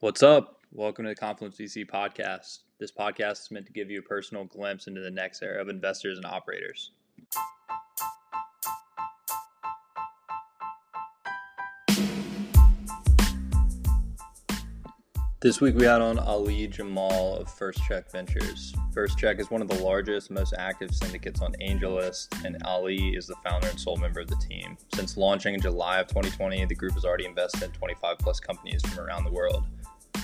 What's up? Welcome to the Confluence VC podcast. This podcast is meant to give you a personal glimpse into the next era of investors and operators. This week we had on Ali Jamal of First Check Ventures. First Check is one of the largest, most active syndicates on AngelList, and Ali is the founder and sole member of the team. Since launching in July of 2020, the group has already invested in 25 plus companies from around the world.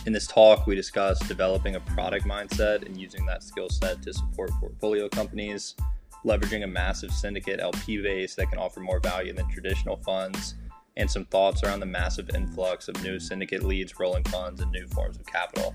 In this talk, we discussed developing a product mindset and using that skill set to support portfolio companies, leveraging a massive syndicate LP base that can offer more value than traditional funds and some thoughts around the massive influx of new syndicate leads, rolling funds, and new forms of capital.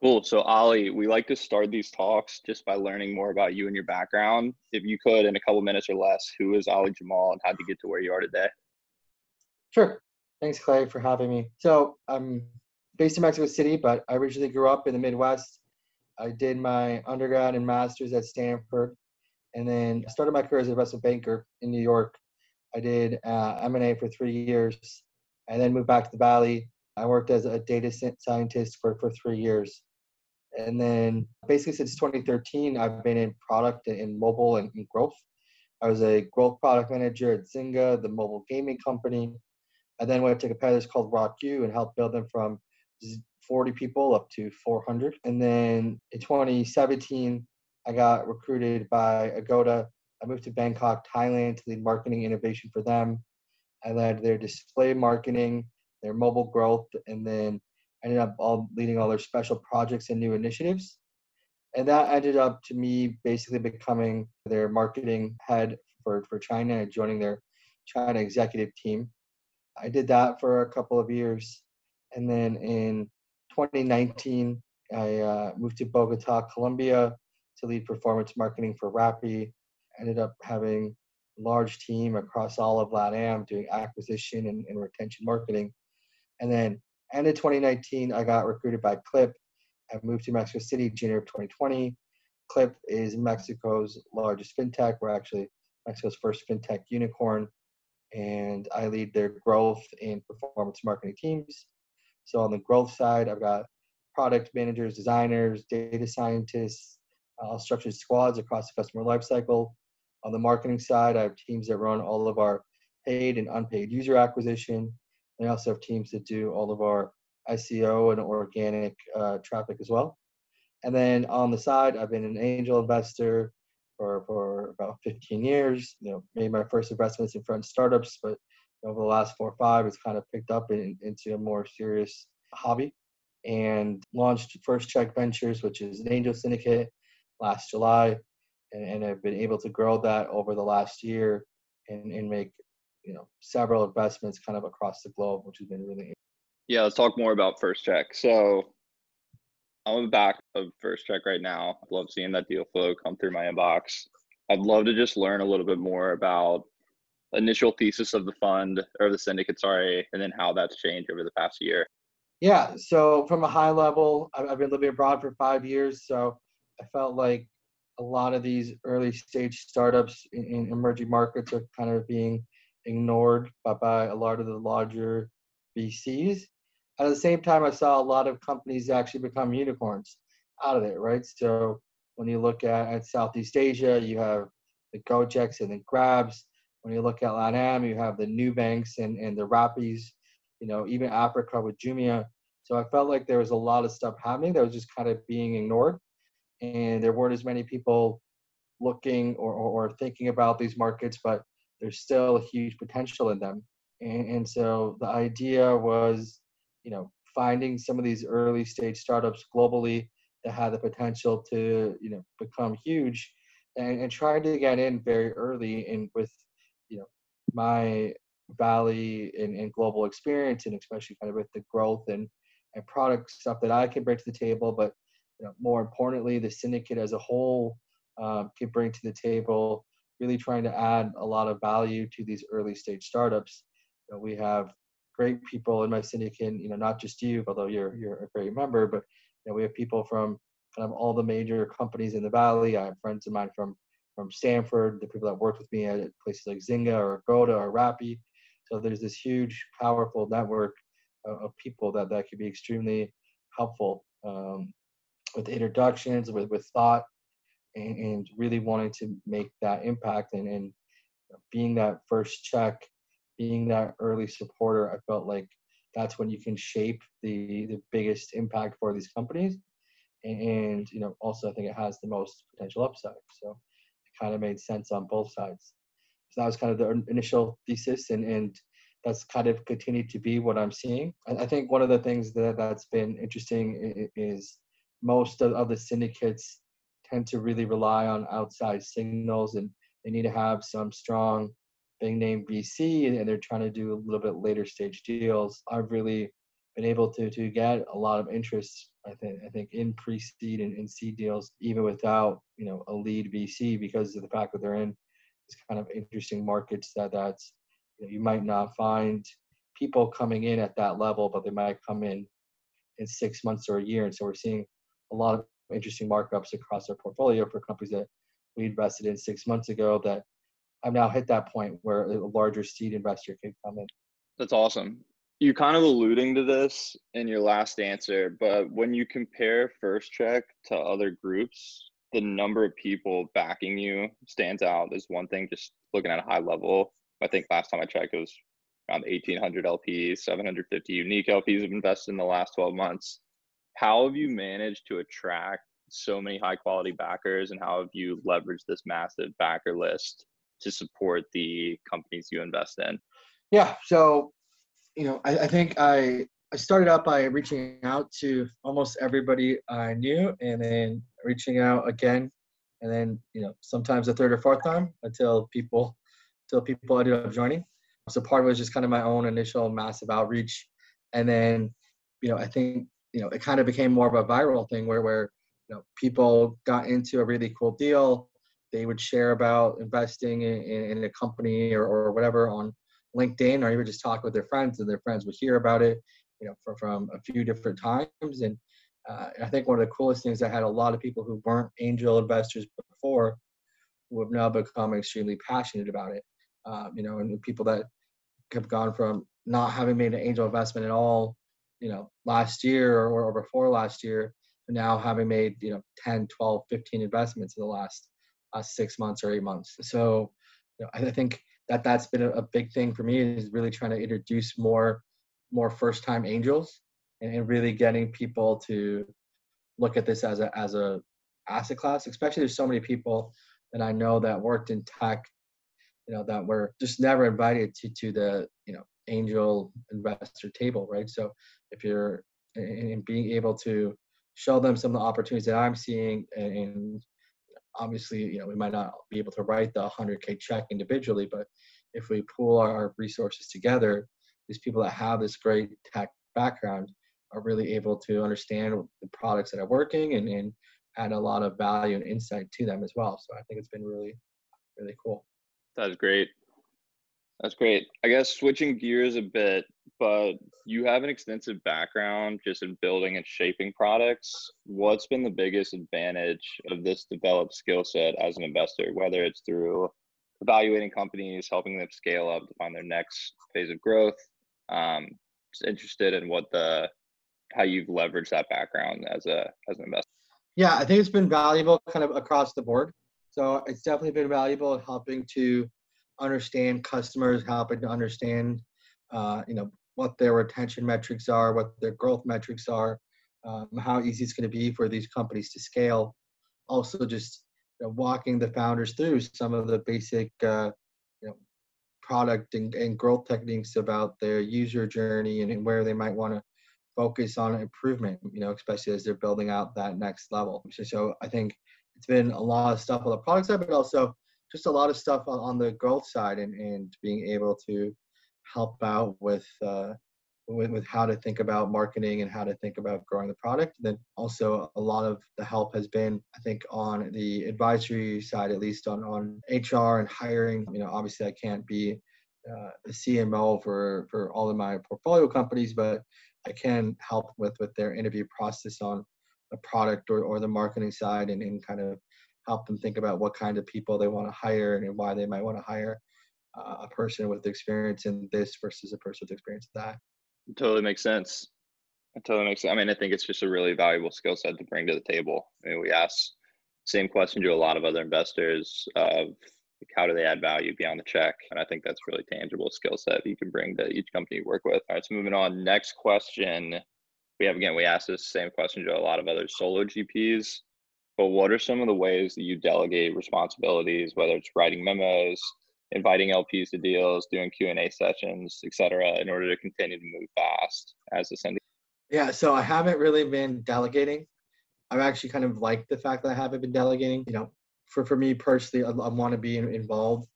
Cool. So, Ali, we like to start these talks just by learning more about you and your background. If you could, in a couple minutes or less, who is Ali Jamal and how did you get to where you are today? Sure. Thanks, Clay, for having me. So, I'm based in Mexico City, but I originally grew up in the Midwest. I did my undergrad and master's at Stanford, and then I started my career as an investment banker in New York. I did uh, M&A for three years, and then moved back to the Valley. I worked as a data scientist for, for three years and then basically since 2013, I've been in product and mobile and, and growth. I was a growth product manager at Zynga, the mobile gaming company. I then went to competitors called RockYou and helped build them from 40 people up to 400. And then in 2017, I got recruited by Agoda. I moved to Bangkok, Thailand to lead marketing innovation for them. I led their display marketing, their mobile growth, and then ended up all leading all their special projects and new initiatives. And that ended up to me basically becoming their marketing head for, for China and joining their China executive team. I did that for a couple of years. And then in 2019, I uh, moved to Bogota, Colombia to lead performance marketing for Rappi. Ended up having a large team across all of LATAM doing acquisition and, and retention marketing. And then and in 2019, I got recruited by Clip. I moved to Mexico City in January of 2020. Clip is Mexico's largest fintech. We're actually Mexico's first fintech unicorn. And I lead their growth and performance marketing teams. So on the growth side, I've got product managers, designers, data scientists, uh, structured squads across the customer lifecycle. On the marketing side, I have teams that run all of our paid and unpaid user acquisition, we also have teams that do all of our SEO and organic uh, traffic as well. And then on the side, I've been an angel investor for, for about 15 years. You know, made my first investments in front startups, but over the last four or five, it's kind of picked up in, into a more serious hobby. And launched First Check Ventures, which is an angel syndicate, last July, and, and I've been able to grow that over the last year and, and make you know several investments kind of across the globe, which has been really. Yeah, let's talk more about First Check. So I'm on the back of First Check right now. I love seeing that deal flow come through my inbox. I'd love to just learn a little bit more about initial thesis of the fund or the syndicate, sorry, and then how that's changed over the past year. Yeah, so from a high level, I've been living abroad for five years, so I felt like a lot of these early stage startups in emerging markets are kind of being ignored by, by a lot of the larger VCs. At the same time, I saw a lot of companies actually become unicorns out of it, right? So when you look at, at Southeast Asia, you have the Gojeks and the Grabs. When you look at LATAM, you have the Nubanks and, and the Rappis, you know, even Africa with Jumia. So I felt like there was a lot of stuff happening that was just kind of being ignored. And there weren't as many people looking or, or, or thinking about these markets, but there's still a huge potential in them. And, and so the idea was, you know, finding some of these early stage startups globally that had the potential to, you know, become huge and, and trying to get in very early and with, you know, my Valley and, and global experience, and especially kind of with the growth and and product stuff that I can bring to the table. But you know, more importantly, the syndicate as a whole um, can bring to the table. Really trying to add a lot of value to these early stage startups. You know, we have great people in my syndicate. You know, not just you, although you're you're a great member, but you know, we have people from kind of all the major companies in the valley. I have friends of mine from from Stanford, the people that worked with me at places like Zynga or Agoda or Rappi. So there's this huge, powerful network of, of people that that could be extremely helpful um, with introductions, with with thought, and, and, really wanting to make that impact. And, and being that first check, being that early supporter. I felt like that's when you can shape the the biggest impact for these companies. And you know also i think it has the most potential upside. So it kind of made sense on both sides. So that was kind of the initial thesis and and that's kind of continued to be what i'm seeing. I, think one of the things that that's been interesting is most of, of the syndicates tend to really rely on outside signals and they need to have some strong big name VC and they're trying to do a little bit later stage deals. I've really been able to to get a lot of interest. I think I think in pre-seed and in seed deals, even without you know a lead VC, because of the fact that they're in these kind of interesting markets that that's you, know, you might not find people coming in at that level, but they might come in in six months or a year. And so we're seeing a lot of interesting markups across our portfolio for companies that we invested in six months ago that I've now hit that point where a larger seed investor can come in. That's awesome you kind of alluding to this in your last answer, but when you compare First Check to other groups, the number of people backing you stands out as one thing. Just looking at a high level, I think last time I checked, it was around 1,800 LPs, 750 unique LPs have invested in the last 12 months. How have you managed to attract so many high quality backers, and how have you leveraged this massive backer list to support the companies you invest in? Yeah, so you know, I, I think I I started out by reaching out to almost everybody I knew, and then reaching out again, and then you know sometimes a third or fourth time until people until people ended up joining. So part of it was just kind of my own initial massive outreach, and then you know I think you know it kind of became more of a viral thing where where you know people got into a really cool deal, they would share about investing in, in a company or, or whatever on LinkedIn or even just talk with their friends and their friends would hear about it, you know, from, from a few different times. And uh, I think one of the coolest things I had a lot of people who weren't angel investors before who have now become extremely passionate about it. Um, you know, and people that have gone from not having made an angel investment at all, you know, last year or, or before last year, now having made, you know, 10, 12, 15 investments in the last uh, six months or eight months. So, you know, I think that that's been a, a big thing for me is really trying to introduce more more first time angels and, and really getting people to look at this as a as a asset class especially there's so many people that i know that worked in tech you know that were just never invited to to the you know angel investor table right so if you're in being able to show them some of the opportunities that i'm seeing and obviously, you know, we might not be able to write the 100K check individually, but if we pool our resources together, these people that have this great tech background are really able to understand the products that are working and, and add a lot of value and insight to them as well. So I think it's been really, really cool. That's great. That's great. I guess switching gears a bit, but you have an extensive background just in building and shaping products. What's been the biggest advantage of this developed skill set as an investor, whether it's through evaluating companies, helping them scale up to find their next phase of growth? Um, just interested in what the how you've leveraged that background as a as an investor. Yeah, I think it's been valuable kind of across the board. So it's definitely been valuable helping to understand customers, helping to understand, uh, you know, what their retention metrics are, what their growth metrics are, um, how easy it's going to be for these companies to scale. Also, just you know, walking the founders through some of the basic, uh, you know, product and, and growth techniques about their user journey and, and where they might want to focus on improvement. You know, especially as they're building out that next level. So, so I think it's been a lot of stuff on the product side, but also just a lot of stuff on, on the growth side and, and being able to help out with uh, with, with how to think about marketing and how to think about growing the product. Then also a lot of the help has been, I think, on the advisory side, at least on on HR and hiring. You know, obviously I can't be uh, CMO for for all of my portfolio companies, but I can help with with their interview process on the product or, or the marketing side and, and kind of help them think about what kind of people they want to hire and why they might want to hire uh, a person with experience in this versus a person with experience in that. Totally makes sense. It totally makes sense. I mean, I think it's just a really valuable skill set to bring to the table. I mean, we ask same question to a lot of other investors of how do they add value beyond the check? And I think that's really tangible skill set you can bring to each company you work with. All right, so moving on. Next question. We have again, we asked this same question to a lot of other solo GPs. But what are some of the ways that you delegate responsibilities, whether it's writing memos, inviting LPs to deals, doing Q and A sessions, et cetera, in order to continue to move fast as a syndicate? Yeah, so I haven't really been delegating. I've actually kind of liked the fact that I haven't been delegating. You know, for, for me personally, I, I want to be involved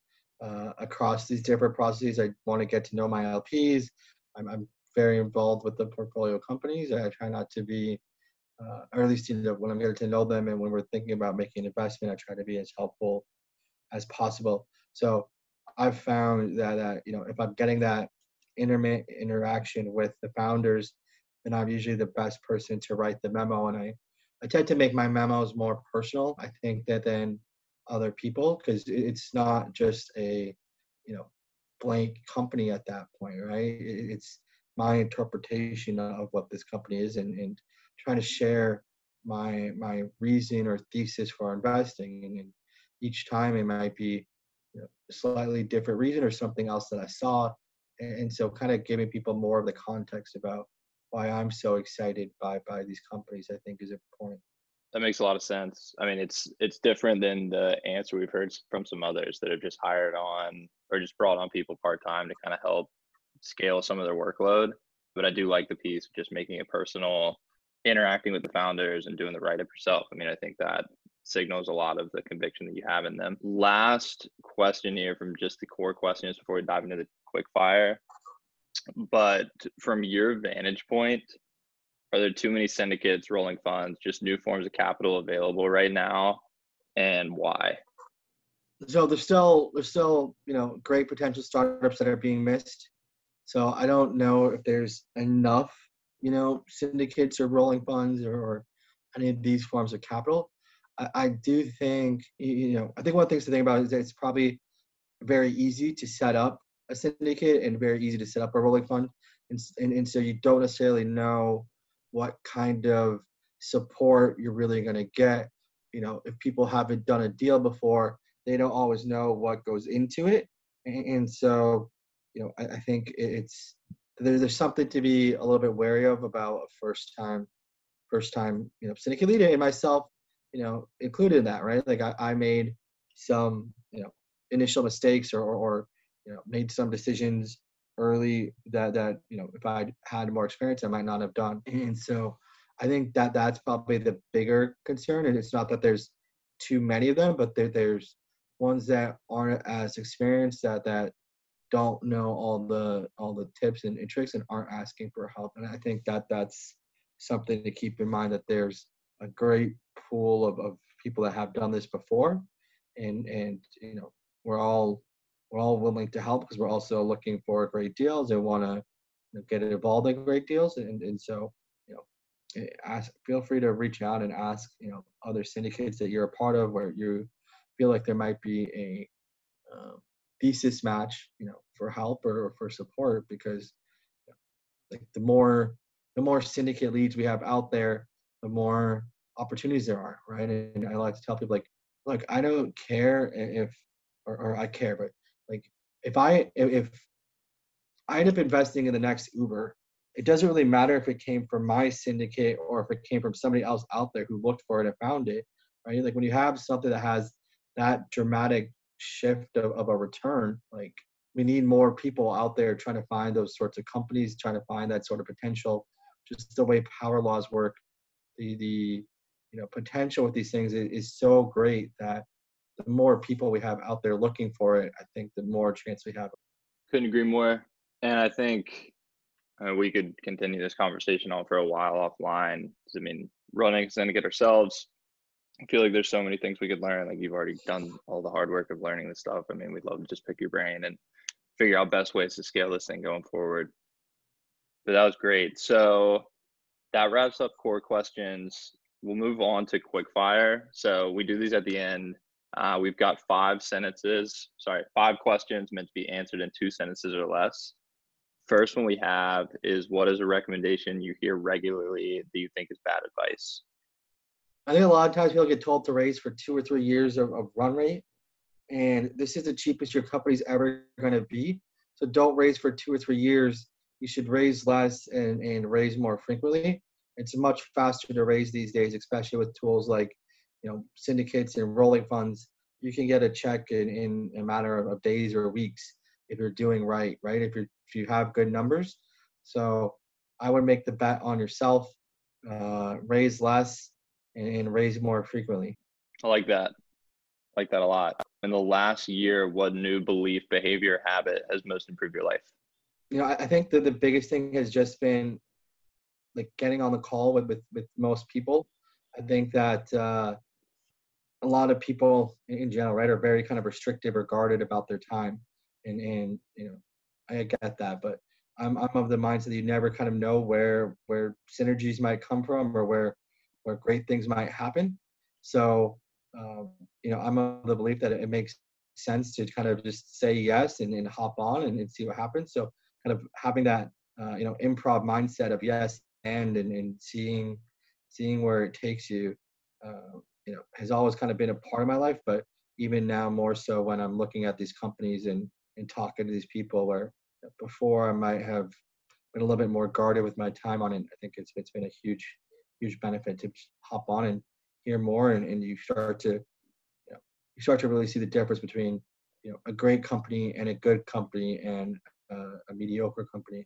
uh, across these different processes. I want to get to know my LPs. I'm, I'm very involved with the portfolio companies. I try not to be, uh, or at least you know, when I'm getting to know them and when we're thinking about making an investment, I try to be as helpful as possible. So I've found that, that you know if I'm getting that intermittent interaction with the founders, then I'm usually the best person to write the memo, and I I tend to make my memos more personal. I think that than other people because it's not just a you know blank company at that point, right? It's my interpretation of what this company is and, and trying to share my my reason or thesis for investing and, and each time it might be you know, slightly different reason or something else that I saw and, so kind of giving people more of the context about why I'm so excited by by these companies I think is important. That makes a lot of sense. I mean, it's it's different than the answer we've heard from some others that have just hired on or just brought on people part time to kind of help scale some of their workload. But I do like the piece of just making it personal, interacting with the founders and doing the write up yourself. I mean, I think that signals a lot of the conviction that you have in them. Last question here from just the core questions before we dive into the quick fire. But from your vantage point, are there too many syndicates, rolling funds, just new forms of capital available right now, and why? So there's still there's still you know great potential startups that are being missed. So I don't know if there's enough you know syndicates or rolling funds or, or any of these forms of capital. I, I do think you know I think one of the things to think about is that it's probably very easy to set up a syndicate and very easy to set up a rolling fund. And, and, and so you don't necessarily know what kind of support you're really going to get. You know, if people haven't done a deal before, they don't always know what goes into it. And, and so, you know, I, I think it's there, there's something to be a little bit wary of about a first time, first time, you know, syndicate leader and myself, you know, included in that, right? Like I, I made some, you know, initial mistakes or, or, or you know made some decisions early that that you know if I had more experience I might not have done. And so I think that that's probably the bigger concern. And it's not that there's too many of them, but there, there's ones that aren't as experienced that that don't know all the all the tips and, and tricks and aren't asking for help. And I think that that's something to keep in mind that there's a great pool of, of people that have done this before and and you know we're all we're all willing to help because we're also looking for great deals and want to you know, get involved in great deals. And, and so, you know, eh, ask, feel free to reach out and ask, you know, other syndicates that you're a part of where you feel like there might be a um, thesis match, you know, for help or for support because you know, like the more the more syndicate leads we have out there, the more opportunities there are, right? And I like to tell people like, look, I don't care if, or, or I care, but like if I if I end up investing in the next Uber, it doesn't really matter if it came from my syndicate or if it came from somebody else out there who looked for it and found it, right? Like when you have something that has that dramatic shift of, of a return, like we need more people out there trying to find those sorts of companies, trying to find that sort of potential. Just the way power laws work, the the you know potential with these things is, is so great that the more people we have out there looking for it, I think the more chance we have. Couldn't agree more. And I think uh, we could continue this conversation on for a while offline. I mean, running syndicate ourselves, I feel like there's so many things we could learn. Like you've already done all the hard work of learning this stuff. I mean, we'd love to just pick your brain and figure out best ways to scale this thing going forward. But that was great. So that wraps up core questions. We'll move on to quickfire. So we do these at the end. Uh, we've got five sentences, sorry, five questions meant to be answered in two sentences or less. First one we have is what is a recommendation you hear regularly that you think is bad advice? I think a lot of times people get told to raise for two or three years of, of run rate, and this is the cheapest your company's ever going to be. So don't raise for two or three years. You should raise less and, and raise more frequently. It's much faster to raise these days, especially with tools like you know syndicates and rolling funds. You can get a check in, in a matter of, of days or weeks if you're doing right, right? If you if you have good numbers. So I would make the bet on yourself, uh, raise less and, and raise more frequently. I like that. I like that a lot. In the last year, what new belief, behavior, habit has most improved your life? You know, I, I think that the biggest thing has just been like getting on the call with with, with most people. I think that uh, a lot of people in general, right, are very kind of restrictive or guarded about their time, and and you know, I get that, but I'm I'm of the mindset that you never kind of know where where synergies might come from or where where great things might happen. So, um, you know, I'm of the belief that it makes sense to kind of just say yes and, and hop on and, and see what happens. So, kind of having that, uh, you know, improv mindset of yes and and, seeing seeing where it takes you, uh, you know, has always kind of been a part of my life. But even now, more so when I'm looking at these companies and and talking to these people, where before I might have been a little bit more guarded with my time on it. I think it's it's been a huge huge benefit to hop on and hear more and, and you start to you know you start to really see the difference between you know a great company and a good company and uh, a mediocre company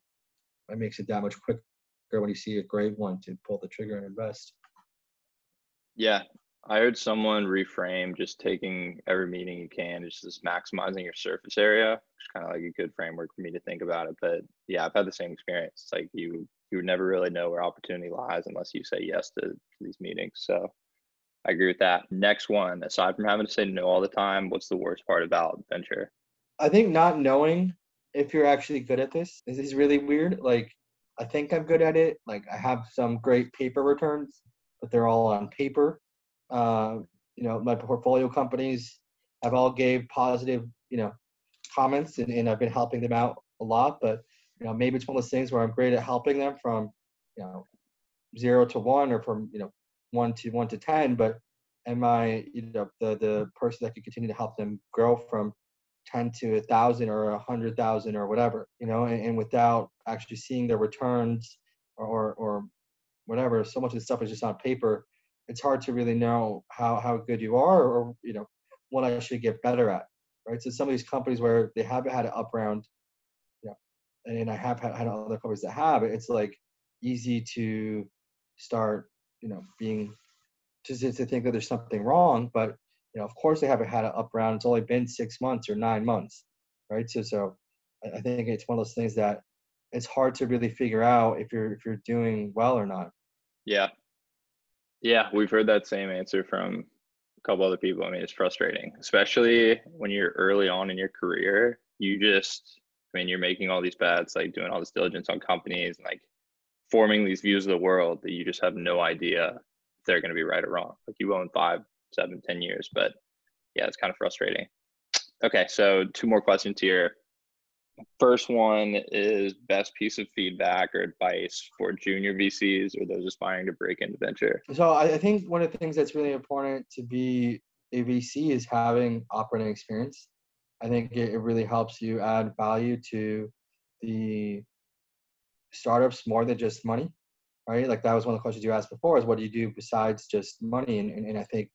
it makes it that much quicker when you see a great one to pull the trigger and invest yeah i heard someone reframe just taking every meeting you can just, just maximizing your surface area which is kind of like a good framework for me to think about it but yeah i've had the same experience it's like you you would never really know where opportunity lies unless you say yes to, to these meetings. So I agree with that. Next one, aside from having to say no all the time, what's the worst part about venture? I think not knowing if you're actually good at this. This is really weird. Like I think I'm good at it. Like I have some great paper returns, but they're all on paper. Uh, you know, my portfolio companies have all gave positive, you know, comments and, and I've been helping them out a lot, but you know, maybe it's one of those things where I'm great at helping them from, you know, zero to one or from, you know, one to one to 10, but am I, you know, the, the person that can continue to help them grow from 10 to a thousand or a hundred thousand or whatever, you know, and, and, without actually seeing their returns or, or, or whatever, so much of the stuff is just on paper. It's hard to really know how, how good you are or, you know, what I should get better at. Right. So some of these companies where they haven't had an up round, and I have had, had other companies that have it's like easy to start, you know, being just to think that there's something wrong. But you know, of course, they haven't had an up round. It's only been six months or nine months, right? So, so I think it's one of those things that it's hard to really figure out if you're if you're doing well or not. Yeah, yeah, we've heard that same answer from a couple other people. I mean, it's frustrating, especially when you're early on in your career. You just I mean, you're making all these bets, like doing all this diligence on companies and like forming these views of the world that you just have no idea if they're going to be right or wrong. Like you own five, seven, ten years, but yeah, it's kind of frustrating. Okay, so two more questions here. First one is best piece of feedback or advice for junior VCs or those aspiring to break into venture. So I think one of the things that's really important to be a VC is having operating experience. I think it, really helps you add value to the startups more than just money, right? Like that was one of the questions you asked before is what do you do besides just money? And, and, and I think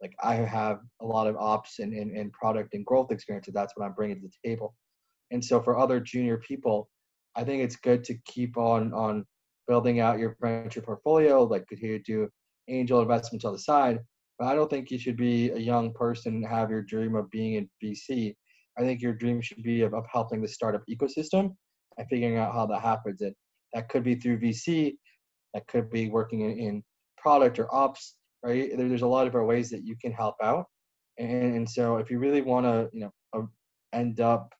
like I have a lot of ops and, and, and product and growth experience. And that's what I'm bringing to the table. And so for other junior people, I think it's good to keep on on building out your venture portfolio, like continue to do angel investments on the side. But I don't think you should be a young person and have your dream of being in VC I think your dream should be of, of helping the startup ecosystem and figuring out how that happens. And that could be through VC, that could be working in, in product or ops, right? There, there's a lot of ways that you can help out. And, and so if you really want to, you know, um, end up,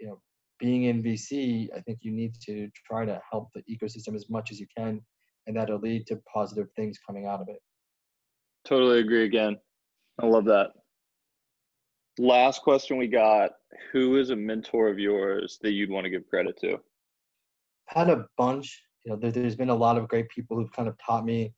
you know, being in VC, I think you need to try to help the ecosystem as much as you can, and that'll lead to positive things coming out of it. Totally agree again. I love that. Last question we got Who is a mentor of yours that you'd want to give credit to? Had a bunch. You know, there, there's been a lot of great people who've kind of taught me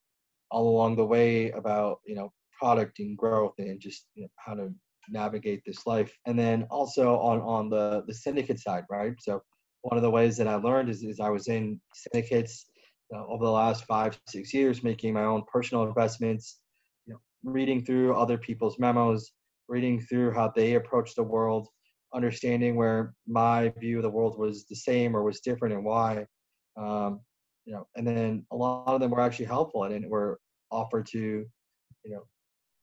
all along the way about, you know, product and growth and just you know, how to navigate this life. And then also on on the the syndicate side, right? So one of the ways that I learned is, is I was in syndicates you know, over the last five six years, making my own personal investments, you know, reading through other people's memos, reading through how they approach the world, understanding where my view of the world was the same or was different and why. Um, you know, and then a lot of them were actually helpful and were offered to, you know,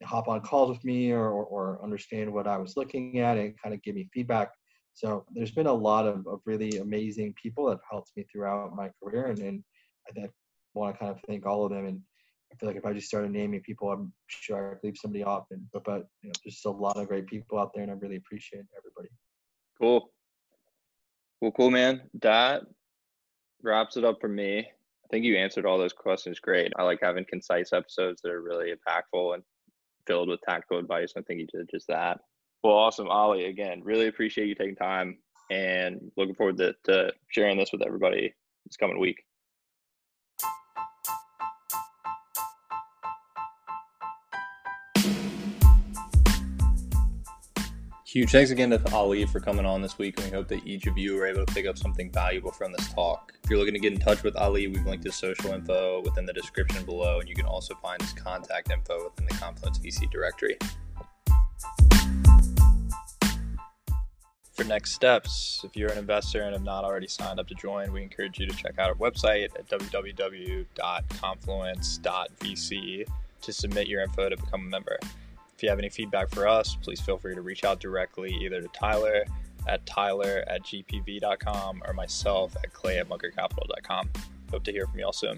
hop on calls with me or, or, understand what I was looking at and kind of give me feedback. So there's been a lot of, of really amazing people that have helped me throughout my career. And, and I, I want to kind of thank all of them. And I feel like if I just started naming people, I'm sure I'd leave somebody off. And, but, but you know, there's just a lot of great people out there and I really appreciate everybody. Cool. Well, cool, man. That wraps it up for me. I think you answered all those questions great. I like having concise episodes that are really impactful and filled with tactical advice. I think you did just that. Well, awesome, Ali. Again, really appreciate you taking time and looking forward to, to sharing this with everybody this coming week. Huge thanks again to Ali for coming on this week, and we hope that each of you are able to pick up something valuable from this talk. If you're looking to get in touch with Ali, we've linked his social info within the description below, and you can also find his contact info within the Confluence VC directory. For next steps, if you're an investor and have not already signed up to join, we encourage you to check out our website at www.confluence.vc to submit your info to become a member. If you have any feedback for us, please feel free to reach out directly either to Tyler at tyler at gpv.com or myself at clay at bunkercapital.com. Hope to hear from you all soon.